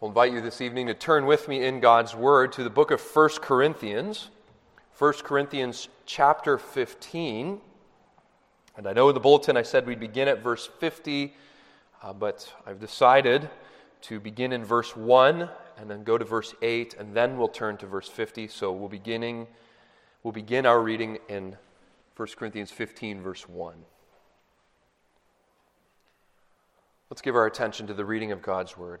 I'll invite you this evening to turn with me in God's Word to the book of 1 Corinthians, 1 Corinthians chapter 15. And I know in the bulletin I said we'd begin at verse 50, uh, but I've decided to begin in verse 1 and then go to verse 8, and then we'll turn to verse 50. So we'll, beginning, we'll begin our reading in 1 Corinthians 15, verse 1. Let's give our attention to the reading of God's Word.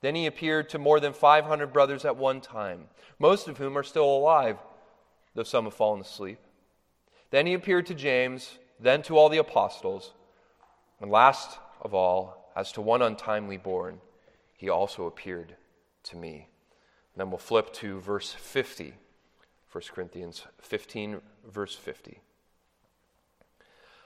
Then he appeared to more than 500 brothers at one time, most of whom are still alive, though some have fallen asleep. Then he appeared to James, then to all the apostles, and last of all, as to one untimely born, he also appeared to me. And then we'll flip to verse 50, 1 Corinthians 15, verse 50.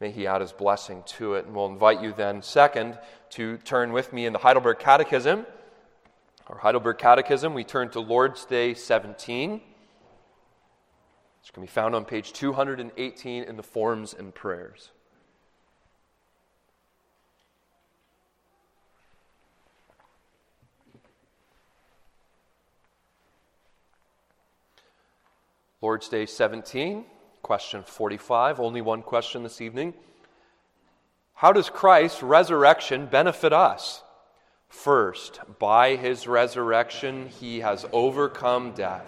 May He add His blessing to it. And we'll invite you then, second, to turn with me in the Heidelberg Catechism. Our Heidelberg Catechism, we turn to Lord's Day 17. It's going to be found on page 218 in the Forms and Prayers. Lord's Day 17. Question 45, only one question this evening. How does Christ's resurrection benefit us? First, by his resurrection, he has overcome death,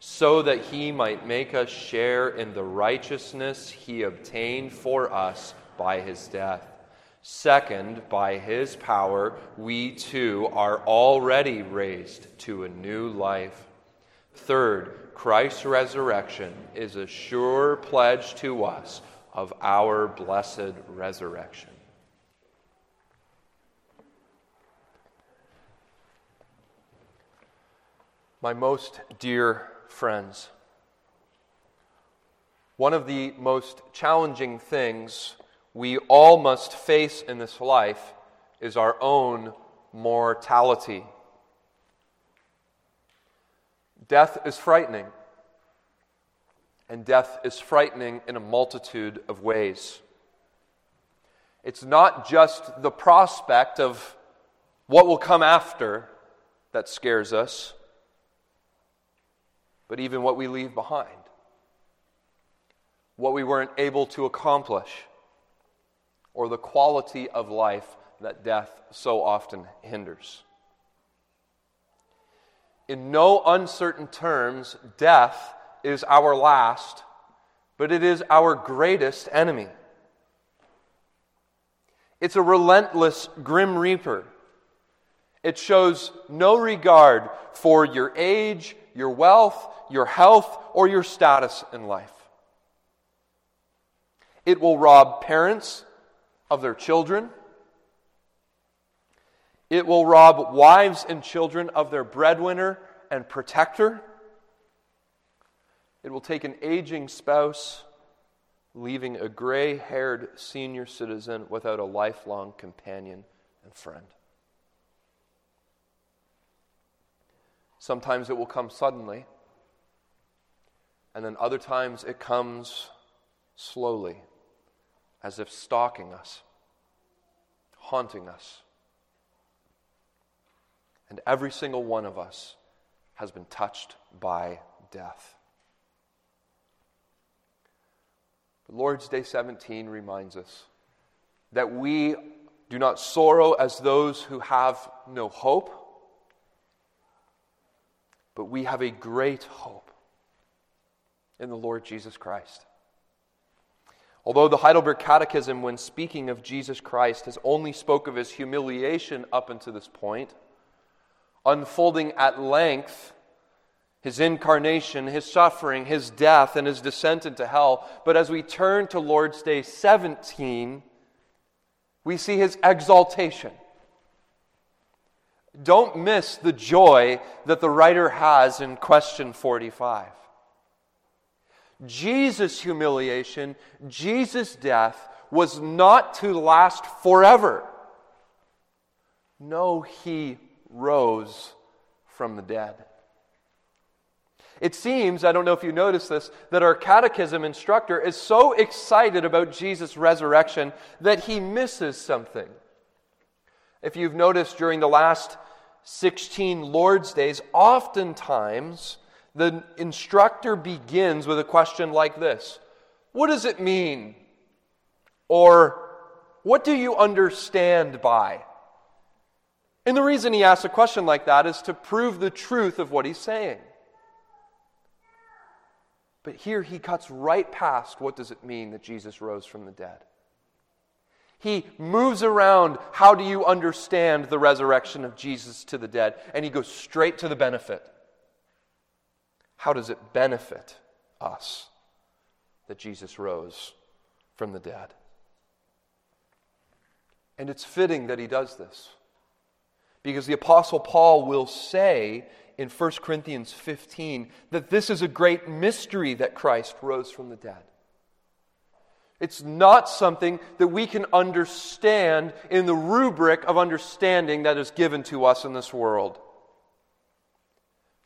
so that he might make us share in the righteousness he obtained for us by his death. Second, by his power, we too are already raised to a new life. Third, Christ's resurrection is a sure pledge to us of our blessed resurrection. My most dear friends, one of the most challenging things we all must face in this life is our own mortality. Death is frightening, and death is frightening in a multitude of ways. It's not just the prospect of what will come after that scares us, but even what we leave behind, what we weren't able to accomplish, or the quality of life that death so often hinders. In no uncertain terms, death is our last, but it is our greatest enemy. It's a relentless grim reaper. It shows no regard for your age, your wealth, your health, or your status in life. It will rob parents of their children. It will rob wives and children of their breadwinner and protector. It will take an aging spouse, leaving a gray haired senior citizen without a lifelong companion and friend. Sometimes it will come suddenly, and then other times it comes slowly, as if stalking us, haunting us. And every single one of us has been touched by death. But Lord's Day 17 reminds us that we do not sorrow as those who have no hope, but we have a great hope in the Lord Jesus Christ. Although the Heidelberg Catechism, when speaking of Jesus Christ, has only spoke of his humiliation up until this point, unfolding at length his incarnation, his suffering, his death, and his descent into hell. But as we turn to Lord's Day 17, we see his exaltation. Don't miss the joy that the writer has in question 45. Jesus' humiliation, Jesus' death was not to last forever. No, he rose from the dead. It seems, I don't know if you noticed this, that our catechism instructor is so excited about Jesus' resurrection that he misses something. If you've noticed during the last 16 Lord's days, oftentimes the instructor begins with a question like this What does it mean? Or, what do you understand by? And the reason he asks a question like that is to prove the truth of what he's saying. But here he cuts right past what does it mean that Jesus rose from the dead. He moves around how do you understand the resurrection of Jesus to the dead, and he goes straight to the benefit. How does it benefit us that Jesus rose from the dead? And it's fitting that he does this because the Apostle Paul will say in 1 Corinthians 15 that this is a great mystery that Christ rose from the dead. It's not something that we can understand in the rubric of understanding that is given to us in this world.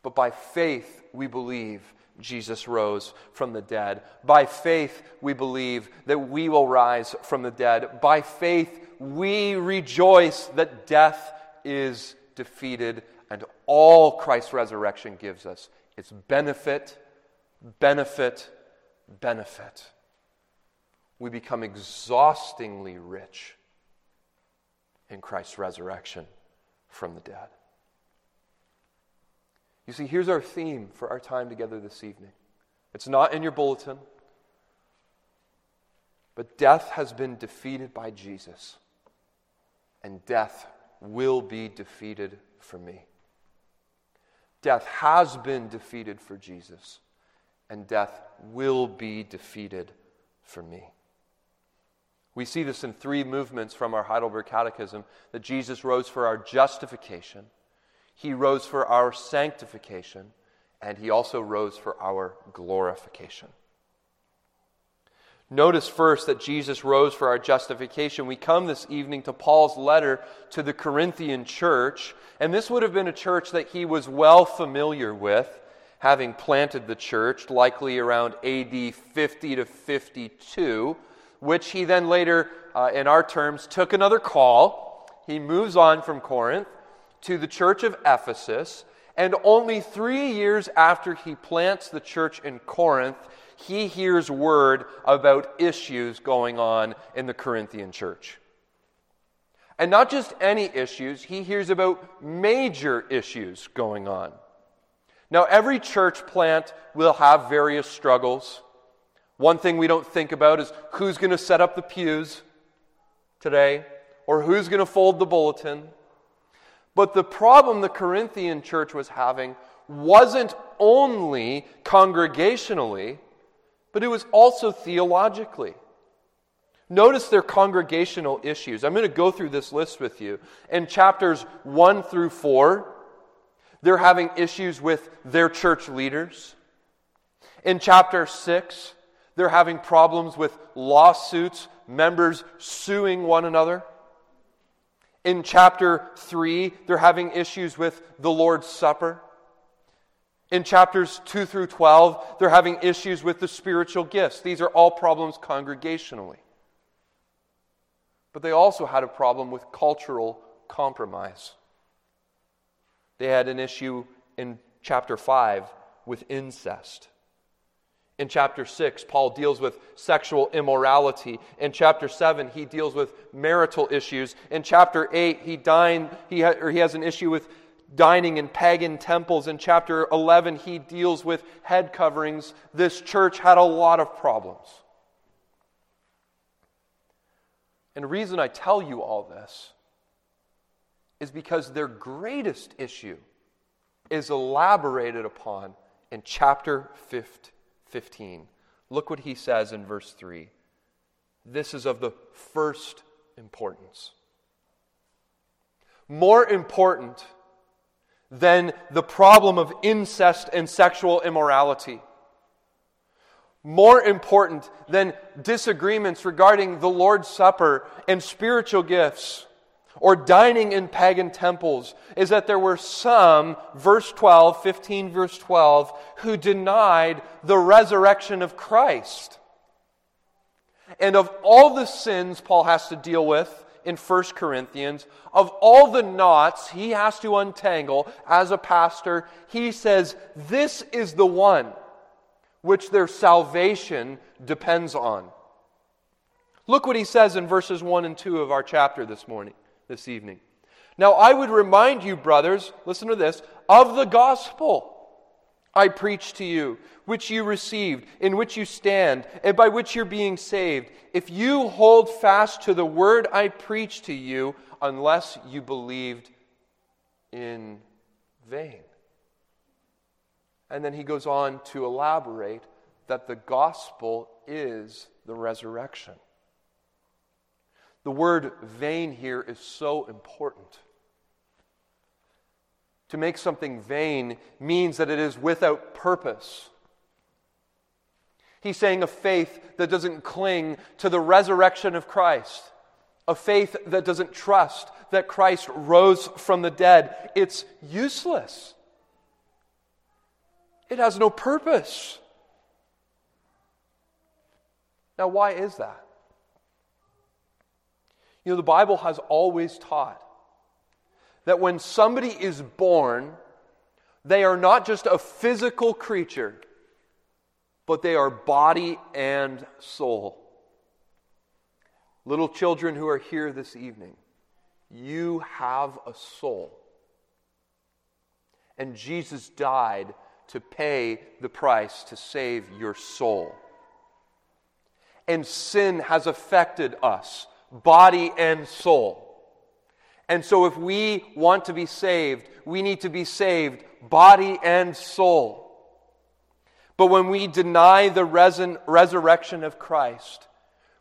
But by faith, we believe Jesus rose from the dead. By faith, we believe that we will rise from the dead. By faith, we rejoice that death is defeated and all Christ's resurrection gives us is benefit, benefit, benefit. We become exhaustingly rich in Christ's resurrection from the dead. You see, here's our theme for our time together this evening. It's not in your bulletin, but death has been defeated by Jesus, and death will be defeated for me. Death has been defeated for Jesus, and death will be defeated for me. We see this in three movements from our Heidelberg Catechism that Jesus rose for our justification, he rose for our sanctification, and he also rose for our glorification. Notice first that Jesus rose for our justification. We come this evening to Paul's letter to the Corinthian church, and this would have been a church that he was well familiar with, having planted the church, likely around AD 50 to 52, which he then later, uh, in our terms, took another call. He moves on from Corinth to the church of Ephesus, and only three years after he plants the church in Corinth, he hears word about issues going on in the Corinthian church. And not just any issues, he hears about major issues going on. Now, every church plant will have various struggles. One thing we don't think about is who's going to set up the pews today, or who's going to fold the bulletin. But the problem the Corinthian church was having wasn't only congregationally, but it was also theologically. Notice their congregational issues. I'm going to go through this list with you. In chapters 1 through 4, they're having issues with their church leaders. In chapter 6, they're having problems with lawsuits, members suing one another. In chapter 3, they're having issues with the Lord's Supper. In chapters 2 through 12, they're having issues with the spiritual gifts. These are all problems congregationally. But they also had a problem with cultural compromise. They had an issue in chapter 5 with incest. In chapter 6, Paul deals with sexual immorality. In chapter 7, he deals with marital issues. In chapter 8, he, dine, he, ha, or he has an issue with dining in pagan temples. In chapter 11, he deals with head coverings. This church had a lot of problems. And the reason I tell you all this is because their greatest issue is elaborated upon in chapter 15. Look what he says in verse 3. This is of the first importance. More important than the problem of incest and sexual immorality. More important than disagreements regarding the Lord's Supper and spiritual gifts or dining in pagan temples is that there were some, verse 12, 15, verse 12, who denied the resurrection of Christ. And of all the sins Paul has to deal with in 1 Corinthians, of all the knots he has to untangle as a pastor, he says, This is the one which their salvation depends on. Look what he says in verses 1 and 2 of our chapter this morning this evening. Now, I would remind you, brothers, listen to this, of the gospel I preach to you, which you received, in which you stand, and by which you're being saved, if you hold fast to the word I preach to you, unless you believed in vain. And then he goes on to elaborate that the gospel is the resurrection. The word vain here is so important. To make something vain means that it is without purpose. He's saying a faith that doesn't cling to the resurrection of Christ, a faith that doesn't trust that Christ rose from the dead. It's useless, it has no purpose. Now, why is that? You know, the Bible has always taught that when somebody is born, they are not just a physical creature, but they are body and soul. Little children who are here this evening, you have a soul. And Jesus died to pay the price to save your soul. And sin has affected us body and soul. And so, if we want to be saved, we need to be saved body and soul. But when we deny the resin- resurrection of Christ,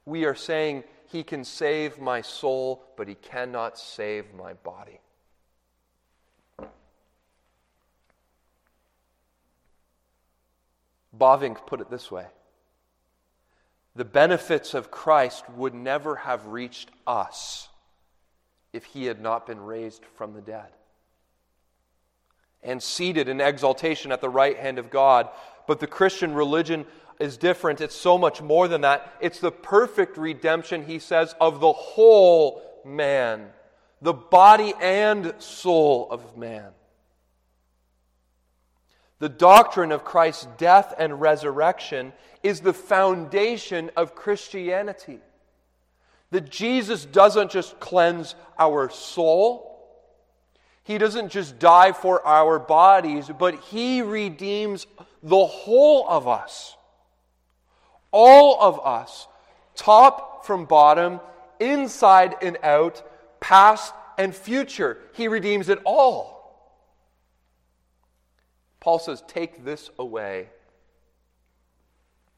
we are saying, He can save my soul, but He cannot save my body. Bavinck put it this way the benefits of Christ would never have reached us if he had not been raised from the dead and seated in exaltation at the right hand of God. But the Christian religion is different. It's so much more than that. It's the perfect redemption, he says, of the whole man, the body and soul of man. The doctrine of Christ's death and resurrection is the foundation of Christianity. That Jesus doesn't just cleanse our soul, He doesn't just die for our bodies, but He redeems the whole of us. All of us, top from bottom, inside and out, past and future. He redeems it all. Paul says, Take this away.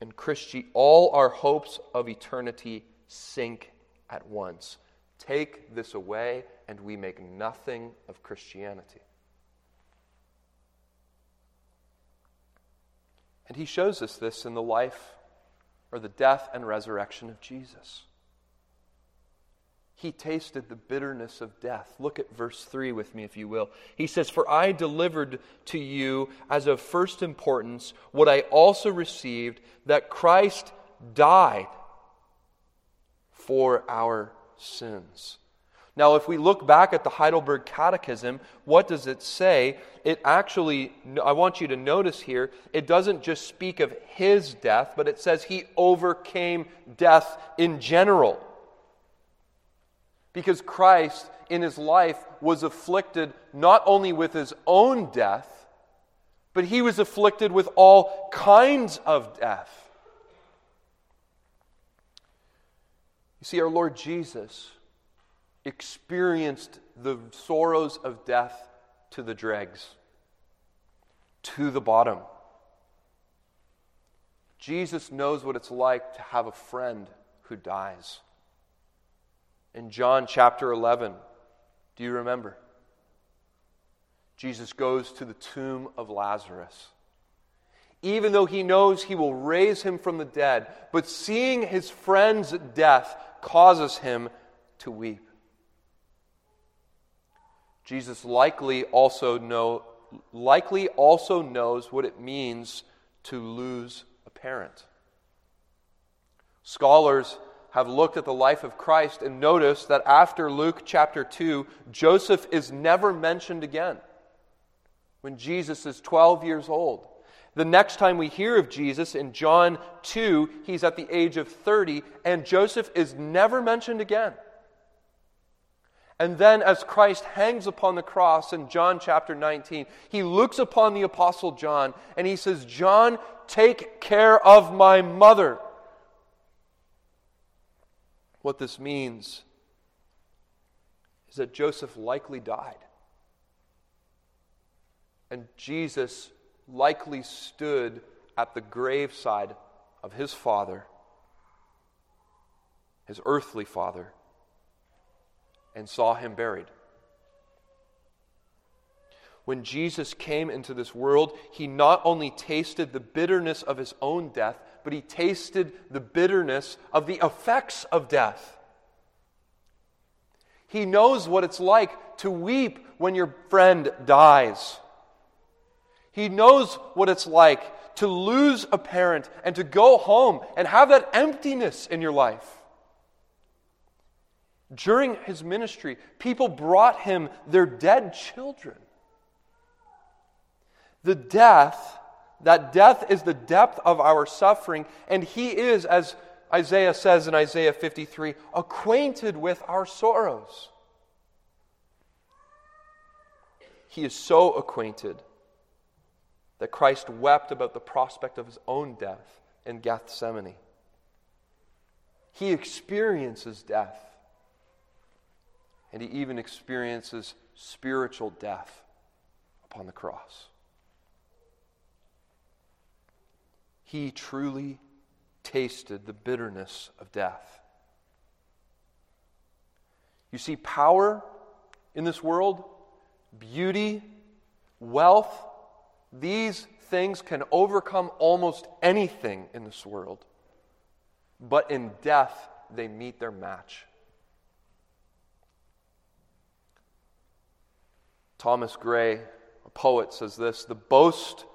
And Christi, all our hopes of eternity sink at once. Take this away, and we make nothing of Christianity. And he shows us this in the life or the death and resurrection of Jesus. He tasted the bitterness of death. Look at verse 3 with me, if you will. He says, For I delivered to you as of first importance what I also received that Christ died for our sins. Now, if we look back at the Heidelberg Catechism, what does it say? It actually, I want you to notice here, it doesn't just speak of his death, but it says he overcame death in general. Because Christ, in his life, was afflicted not only with his own death, but he was afflicted with all kinds of death. You see, our Lord Jesus experienced the sorrows of death to the dregs, to the bottom. Jesus knows what it's like to have a friend who dies. In John chapter 11, do you remember? Jesus goes to the tomb of Lazarus. Even though he knows he will raise him from the dead, but seeing his friend's death causes him to weep. Jesus likely also know likely also knows what it means to lose a parent. Scholars have looked at the life of Christ and noticed that after Luke chapter 2, Joseph is never mentioned again when Jesus is 12 years old. The next time we hear of Jesus in John 2, he's at the age of 30, and Joseph is never mentioned again. And then, as Christ hangs upon the cross in John chapter 19, he looks upon the Apostle John and he says, John, take care of my mother. What this means is that Joseph likely died. And Jesus likely stood at the graveside of his father, his earthly father and saw him buried. When Jesus came into this world, he not only tasted the bitterness of his own death, but he tasted the bitterness of the effects of death. He knows what it's like to weep when your friend dies. He knows what it's like to lose a parent and to go home and have that emptiness in your life. During his ministry, people brought him their dead children. The death, that death is the depth of our suffering, and he is, as Isaiah says in Isaiah 53, acquainted with our sorrows. He is so acquainted that Christ wept about the prospect of his own death in Gethsemane. He experiences death and he even experiences spiritual death upon the cross. He truly tasted the bitterness of death. You see, power in this world, beauty, wealth, these things can overcome almost anything in this world. But in death, they meet their match. Thomas Gray, a poet, says this The boast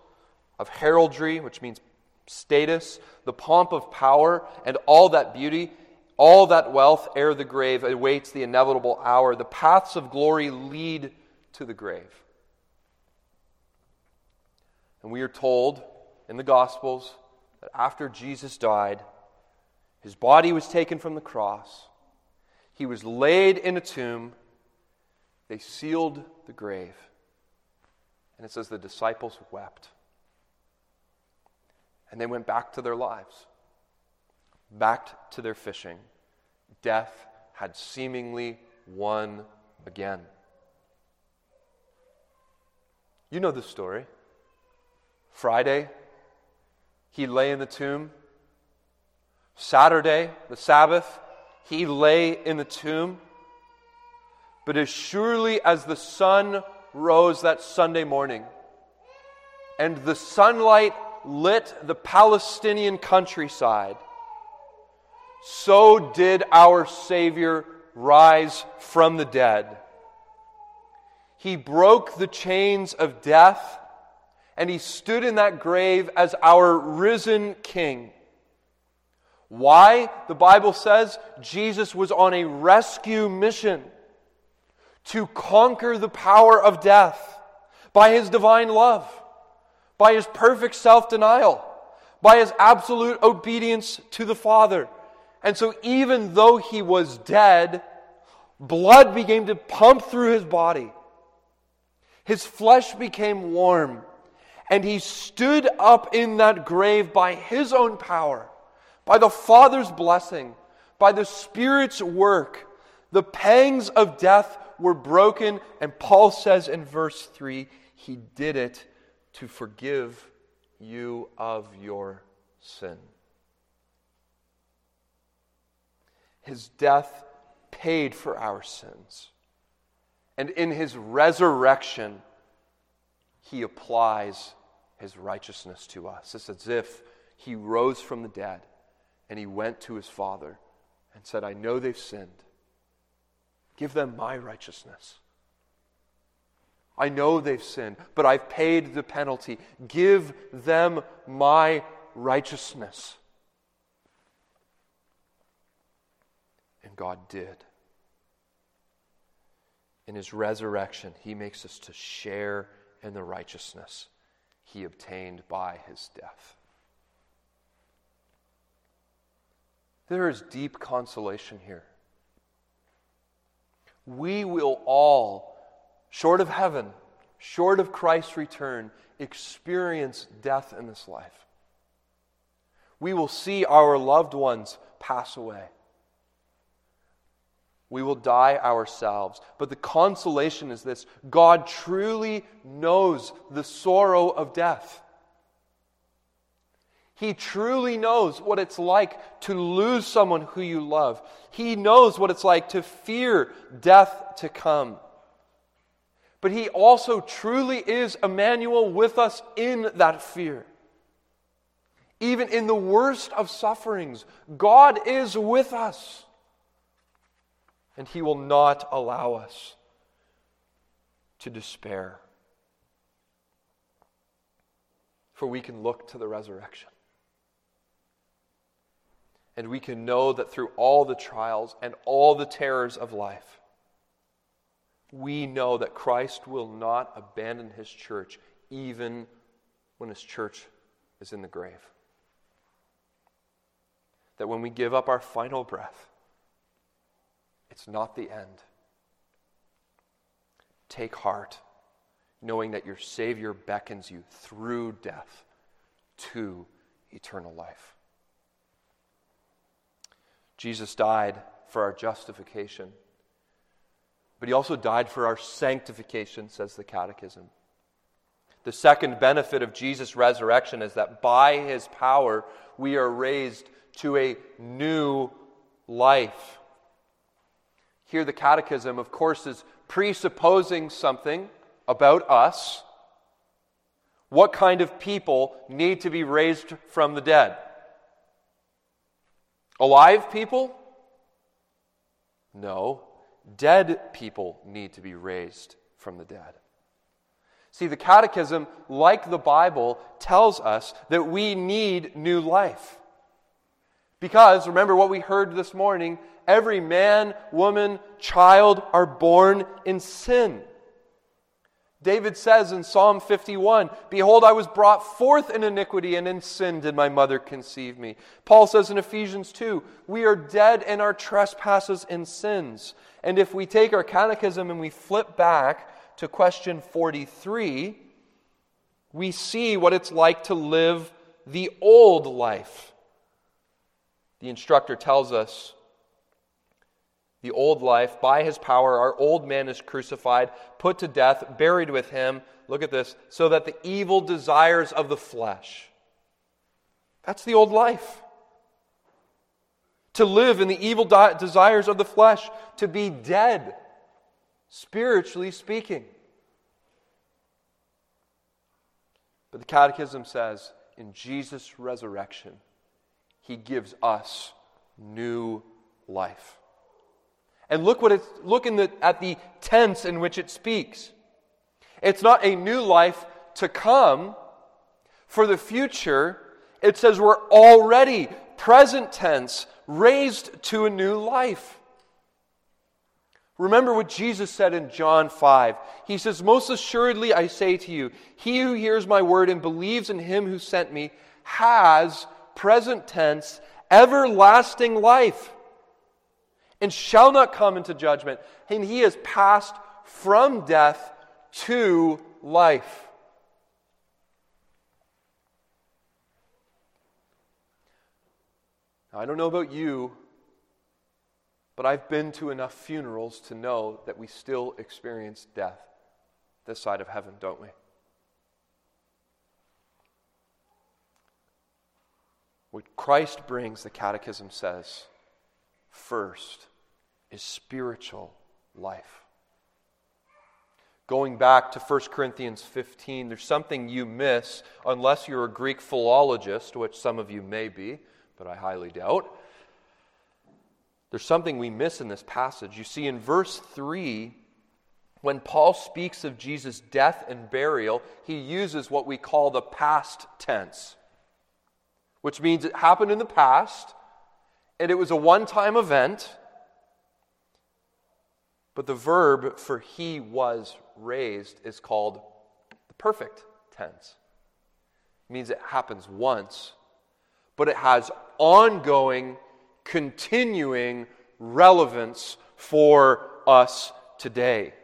of heraldry, which means status, the pomp of power, and all that beauty, all that wealth ere the grave awaits the inevitable hour. The paths of glory lead to the grave. And we are told in the Gospels that after Jesus died, his body was taken from the cross, he was laid in a tomb, they sealed the grave. And it says the disciples wept. And they went back to their lives, back to their fishing. Death had seemingly won again. You know the story. Friday, he lay in the tomb. Saturday, the Sabbath, he lay in the tomb. But as surely as the sun rose that Sunday morning, and the sunlight lit the Palestinian countryside, so did our Savior rise from the dead. He broke the chains of death, and he stood in that grave as our risen King. Why? The Bible says Jesus was on a rescue mission to conquer the power of death by his divine love, by his perfect self denial, by his absolute obedience to the Father. And so, even though he was dead, blood began to pump through his body. His flesh became warm, and he stood up in that grave by his own power, by the Father's blessing, by the Spirit's work. The pangs of death were broken, and Paul says in verse 3 he did it to forgive you of your sin. His death paid for our sins. And in his resurrection, he applies his righteousness to us. It's as if he rose from the dead and he went to his Father and said, I know they've sinned. Give them my righteousness. I know they've sinned, but I've paid the penalty. Give them my righteousness. And God did. In his resurrection, he makes us to share in the righteousness he obtained by his death. There is deep consolation here we will all, short of heaven, short of Christ's return, experience death in this life. We will see our loved ones pass away. We will die ourselves. But the consolation is this God truly knows the sorrow of death. He truly knows what it's like to lose someone who you love. He knows what it's like to fear death to come. But He also truly is Emmanuel with us in that fear. Even in the worst of sufferings, God is with us. And He will not allow us to despair. For we can look to the resurrection. And we can know that through all the trials and all the terrors of life, we know that Christ will not abandon his church even when his church is in the grave. That when we give up our final breath, it's not the end. Take heart, knowing that your Savior beckons you through death to eternal life. Jesus died for our justification, but he also died for our sanctification, says the Catechism. The second benefit of Jesus' resurrection is that by his power we are raised to a new life. Here, the Catechism, of course, is presupposing something about us. What kind of people need to be raised from the dead? Alive people? No. Dead people need to be raised from the dead. See, the Catechism, like the Bible, tells us that we need new life. Because, remember what we heard this morning every man, woman, child are born in sin. David says in Psalm 51 Behold, I was brought forth in iniquity, and in sin did my mother conceive me. Paul says in Ephesians 2 We are dead in our trespasses and sins. And if we take our catechism and we flip back to question 43, we see what it's like to live the old life. The instructor tells us the old life. By his power, our old man is crucified, put to death, buried with him. look at this, so that the evil desires of the flesh. That's the old life. To live in the evil desires of the flesh, to be dead, spiritually speaking. But the Catechism says in Jesus' resurrection, He gives us new life. And look what it's look in the, at the tense in which it speaks. It's not a new life to come for the future. It says we're already present tense, raised to a new life. Remember what Jesus said in John 5. He says, Most assuredly I say to you, he who hears my word and believes in him who sent me has, present tense, everlasting life and shall not come into judgment, and he has passed from death to life. Now, I don't know about you, but I've been to enough funerals to know that we still experience death this side of heaven, don't we? What Christ brings, the Catechism says, first is spiritual life. Going back to 1 Corinthians 15, there's something you miss unless you're a Greek philologist, which some of you may be, but I highly doubt. There's something we miss in this passage. You see, in verse 3, when Paul speaks of Jesus' death and burial, he uses what we call the past tense, which means it happened in the past and it was a one time event. But the verb for he was raised is called the perfect tense. It means it happens once, but it has ongoing continuing relevance for us today.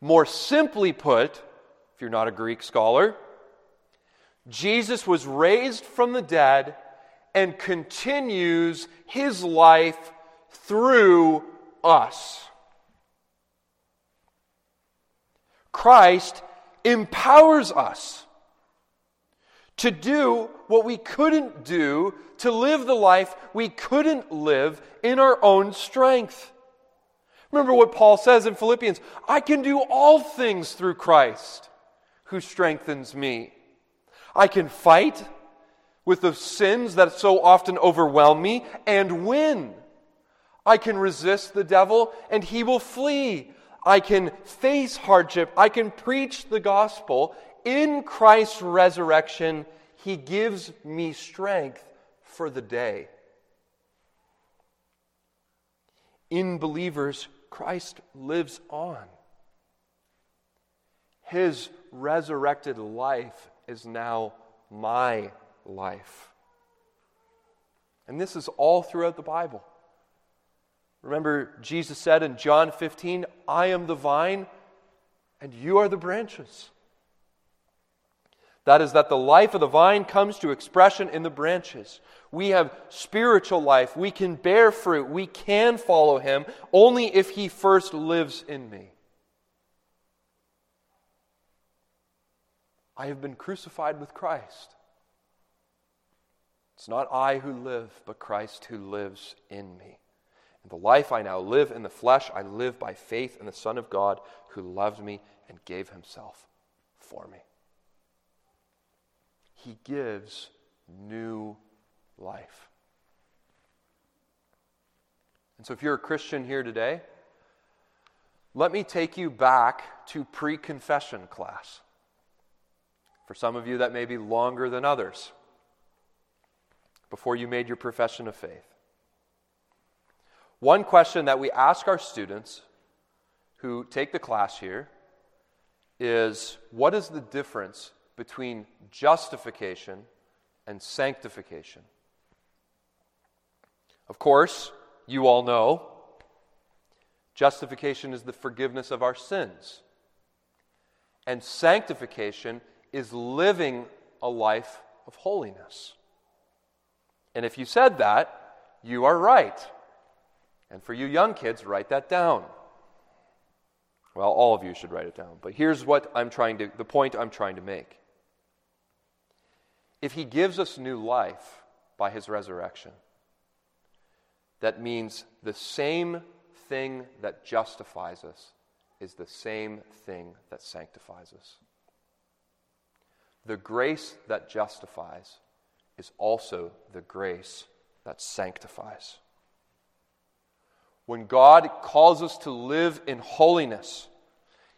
More simply put, if you're not a Greek scholar, Jesus was raised from the dead and continues his life through us. Christ empowers us to do what we couldn't do, to live the life we couldn't live in our own strength. Remember what Paul says in Philippians I can do all things through Christ who strengthens me. I can fight with the sins that so often overwhelm me and win. I can resist the devil and he will flee. I can face hardship. I can preach the gospel in Christ's resurrection, He gives me strength for the day. In believers, Christ lives on. His resurrected life is now my life. And this is all throughout the Bible. Remember, Jesus said in John 15, I am the vine, and you are the branches. That is, that the life of the vine comes to expression in the branches. We have spiritual life. We can bear fruit. We can follow him only if he first lives in me. I have been crucified with Christ. It's not I who live, but Christ who lives in me. And the life I now live in the flesh, I live by faith in the Son of God who loved me and gave himself for me. He gives new life. And so, if you're a Christian here today, let me take you back to pre confession class. For some of you, that may be longer than others, before you made your profession of faith. One question that we ask our students who take the class here is what is the difference between justification and sanctification. Of course, you all know justification is the forgiveness of our sins, and sanctification is living a life of holiness. And if you said that, you are right. And for you young kids, write that down. Well, all of you should write it down. But here's what I'm trying to, the point I'm trying to make. If he gives us new life by his resurrection, that means the same thing that justifies us is the same thing that sanctifies us. The grace that justifies is also the grace that sanctifies. When God calls us to live in holiness,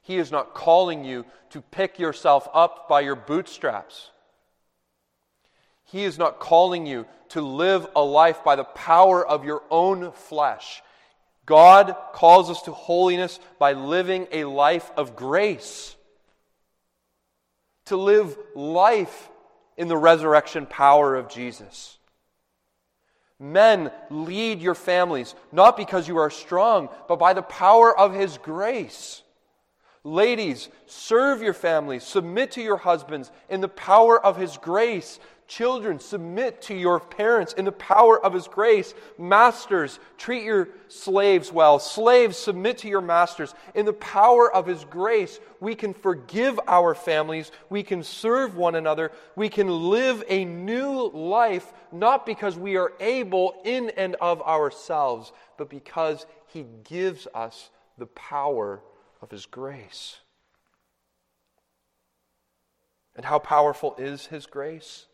He is not calling you to pick yourself up by your bootstraps. He is not calling you to live a life by the power of your own flesh. God calls us to holiness by living a life of grace. To live life in the resurrection power of Jesus. Men, lead your families, not because you are strong, but by the power of His grace. Ladies, serve your families, submit to your husbands in the power of His grace. Children, submit to your parents in the power of His grace. Masters, treat your slaves well. Slaves, submit to your masters in the power of His grace. We can forgive our families. We can serve one another. We can live a new life, not because we are able in and of ourselves, but because He gives us the power of His grace. And how powerful is His grace?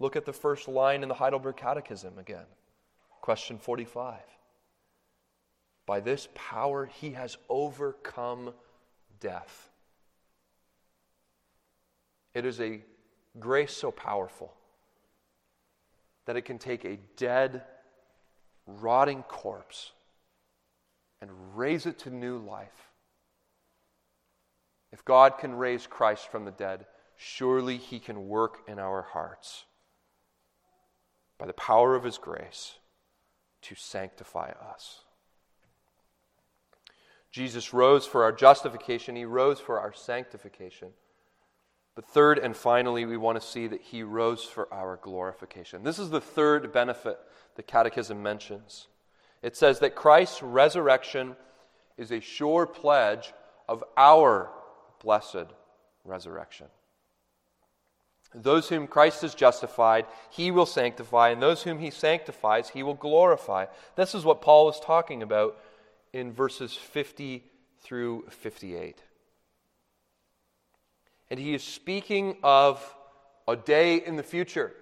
Look at the first line in the Heidelberg Catechism again. Question 45. By this power he has overcome death. It is a grace so powerful that it can take a dead, rotting corpse and raise it to new life. If God can raise Christ from the dead, surely he can work in our hearts by the power of His grace to sanctify us. Jesus rose for our justification, He rose for our sanctification. But third and finally, we want to see that He rose for our glorification. This is the third benefit the Catechism mentions. It says that Christ's resurrection is a sure pledge of our blessed resurrection. Those whom Christ has justified, he will sanctify, and those whom he sanctifies, he will glorify. This is what Paul is talking about in verses 50 through 58. And he is speaking of a day in the future.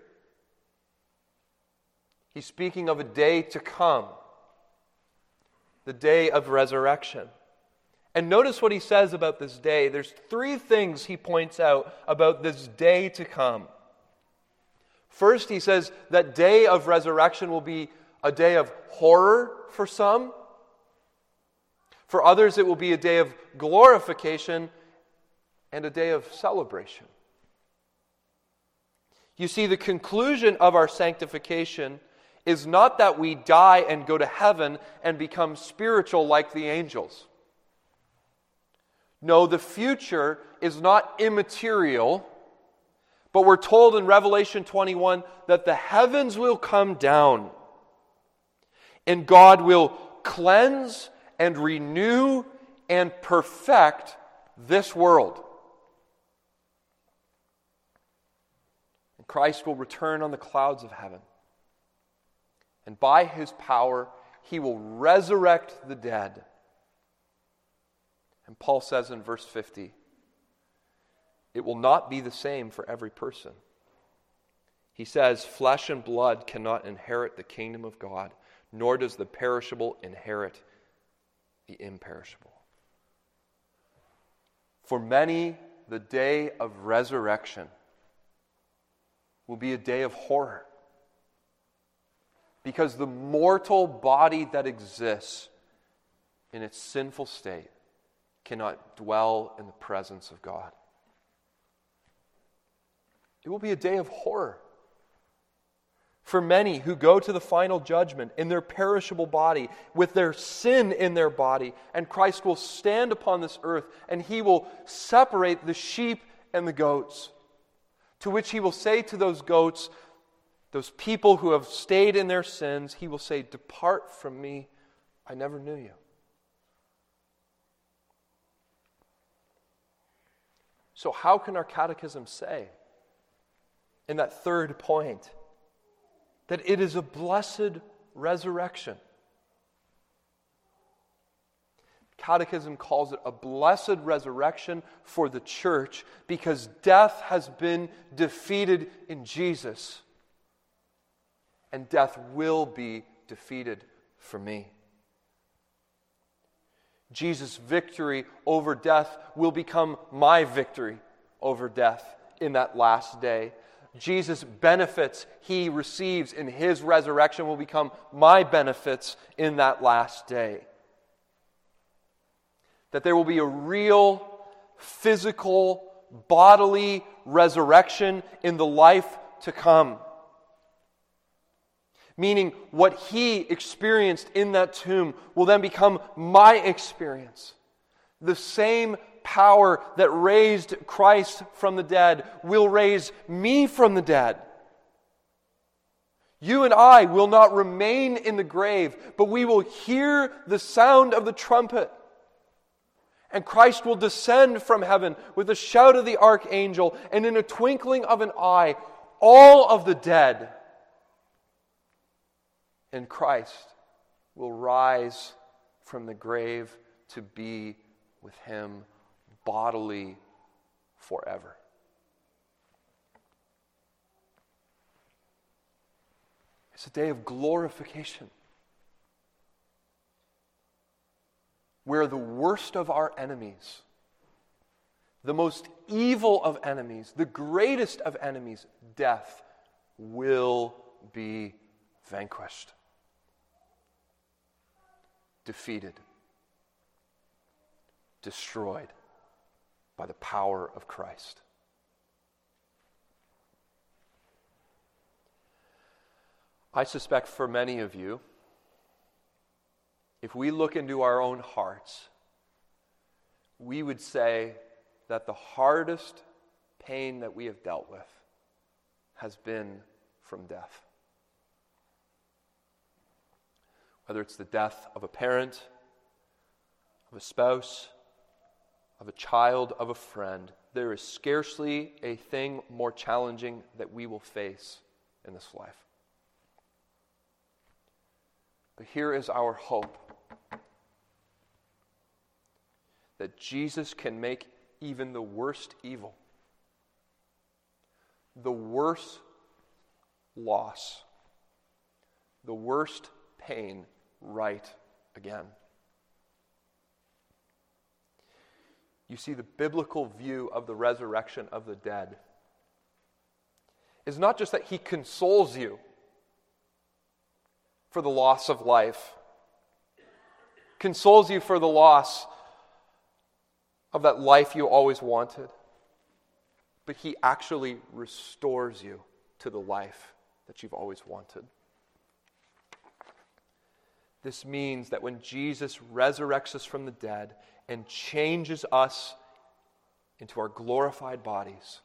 He's speaking of a day to come, the day of resurrection. And notice what he says about this day. There's three things he points out about this day to come. First, he says that day of resurrection will be a day of horror for some. For others, it will be a day of glorification and a day of celebration. You see, the conclusion of our sanctification is not that we die and go to heaven and become spiritual like the angels. No, the future is not immaterial, but we're told in Revelation 21 that the heavens will come down and God will cleanse and renew and perfect this world. And Christ will return on the clouds of heaven. And by his power, he will resurrect the dead and Paul says in verse 50 it will not be the same for every person. He says, Flesh and blood cannot inherit the kingdom of God, nor does the perishable inherit the imperishable. For many, the day of resurrection will be a day of horror. Because the mortal body that exists in its sinful state cannot dwell in the presence of God. It will be a day of horror for many who go to the final judgment in their perishable body, with their sin in their body, and Christ will stand upon this earth and he will separate the sheep and the goats. To which he will say to those goats, those people who have stayed in their sins, he will say, Depart from me, I never knew you. So, how can our catechism say, in that third point, that it is a blessed resurrection? Catechism calls it a blessed resurrection for the church because death has been defeated in Jesus, and death will be defeated for me. Jesus' victory over death will become my victory over death in that last day. Jesus' benefits he receives in his resurrection will become my benefits in that last day. That there will be a real, physical, bodily resurrection in the life to come meaning what he experienced in that tomb will then become my experience. The same power that raised Christ from the dead will raise me from the dead. You and I will not remain in the grave, but we will hear the sound of the trumpet. And Christ will descend from heaven with a shout of the archangel, and in a twinkling of an eye, all of the dead in Christ will rise from the grave to be with Him bodily forever. It's a day of glorification. Where the worst of our enemies, the most evil of enemies, the greatest of enemies, death, will be vanquished defeated, destroyed by the power of Christ. I suspect for many of you, if we look into our own hearts, we would say that the hardest pain that we have dealt with has been from death. Whether it's the death of a parent, of a spouse, of a child, of a friend, there is scarcely a thing more challenging that we will face in this life. But here is our hope that Jesus can make even the worst evil, the worst loss, the worst pain right again. You see, the biblical view of the resurrection of the dead is not just that he consoles you for the loss of life, consoles you for the loss of that life you always wanted, but he actually restores you to the life that you've always wanted. This means that when Jesus resurrects us from the dead and changes us into our glorified bodies,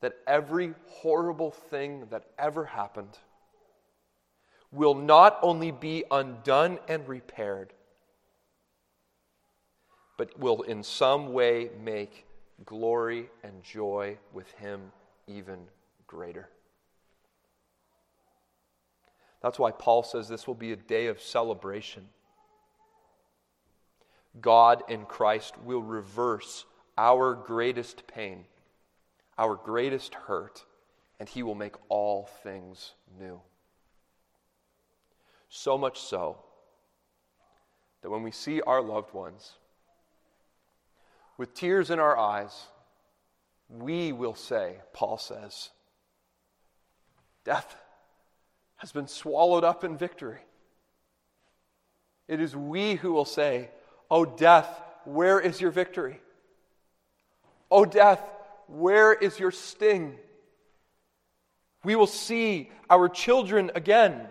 that every horrible thing that ever happened will not only be undone and repaired, but will in some way make glory and joy with Him even greater. That's why Paul says this will be a day of celebration. God in Christ will reverse our greatest pain, our greatest hurt, and he will make all things new. So much so that when we see our loved ones with tears in our eyes, we will say, Paul says, Death has been swallowed up in victory. It is we who will say, O death, where is your victory? O death, where is your sting? We will see our children again.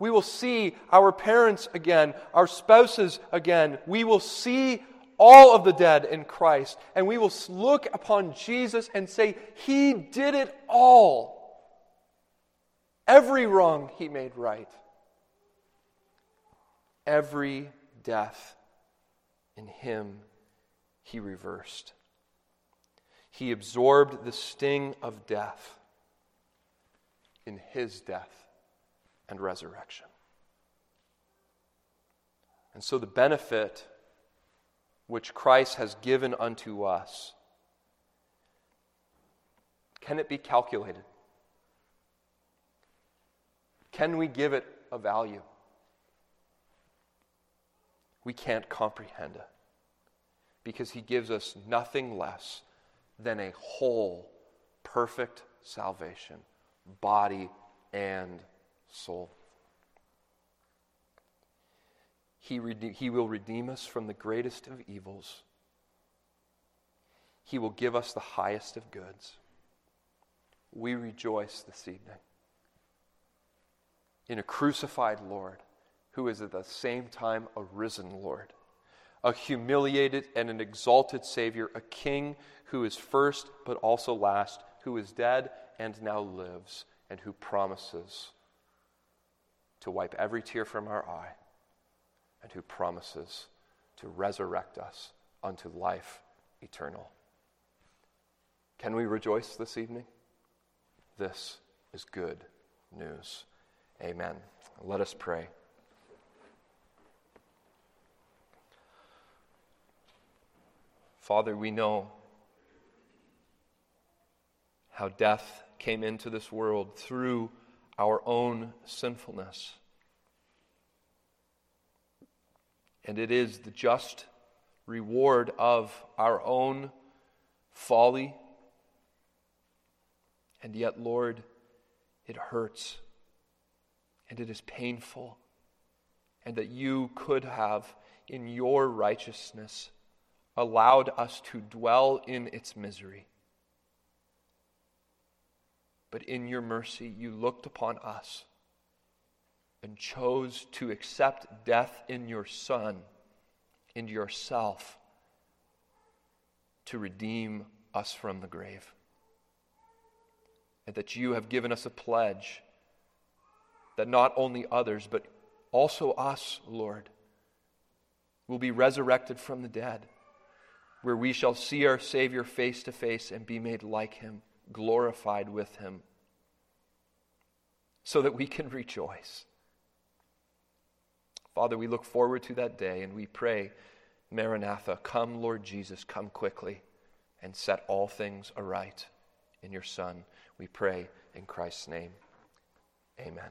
We will see our parents again, our spouses again. We will see all of the dead in Christ, and we will look upon Jesus and say, He did it all. Every wrong he made right. Every death in him he reversed. He absorbed the sting of death in his death and resurrection. And so the benefit which Christ has given unto us, can it be calculated? Can we give it a value? We can't comprehend it because he gives us nothing less than a whole, perfect salvation, body and soul. He, rede- he will redeem us from the greatest of evils. He will give us the highest of goods. We rejoice this evening in a crucified Lord who is at the same time a risen Lord, a humiliated and an exalted Savior, a King who is first but also last, who is dead and now lives, and who promises to wipe every tear from our eye, and who promises to resurrect us unto life eternal. Can we rejoice this evening? This is good news. Amen. Let us pray. Father, we know how death came into this world through our own sinfulness. And it is the just reward of our own folly. And yet, Lord, it hurts and it is painful. And that you could have, in your righteousness, allowed us to dwell in its misery. But in your mercy, you looked upon us and chose to accept death in your Son, in yourself, to redeem us from the grave. And that you have given us a pledge that not only others, but also us, Lord, will be resurrected from the dead where we shall see our Savior face to face and be made like him, glorified with him, so that we can rejoice. Father, we look forward to that day and we pray, Maranatha, come, Lord Jesus, come quickly and set all things aright in your Son. We pray in Christ's name. Amen.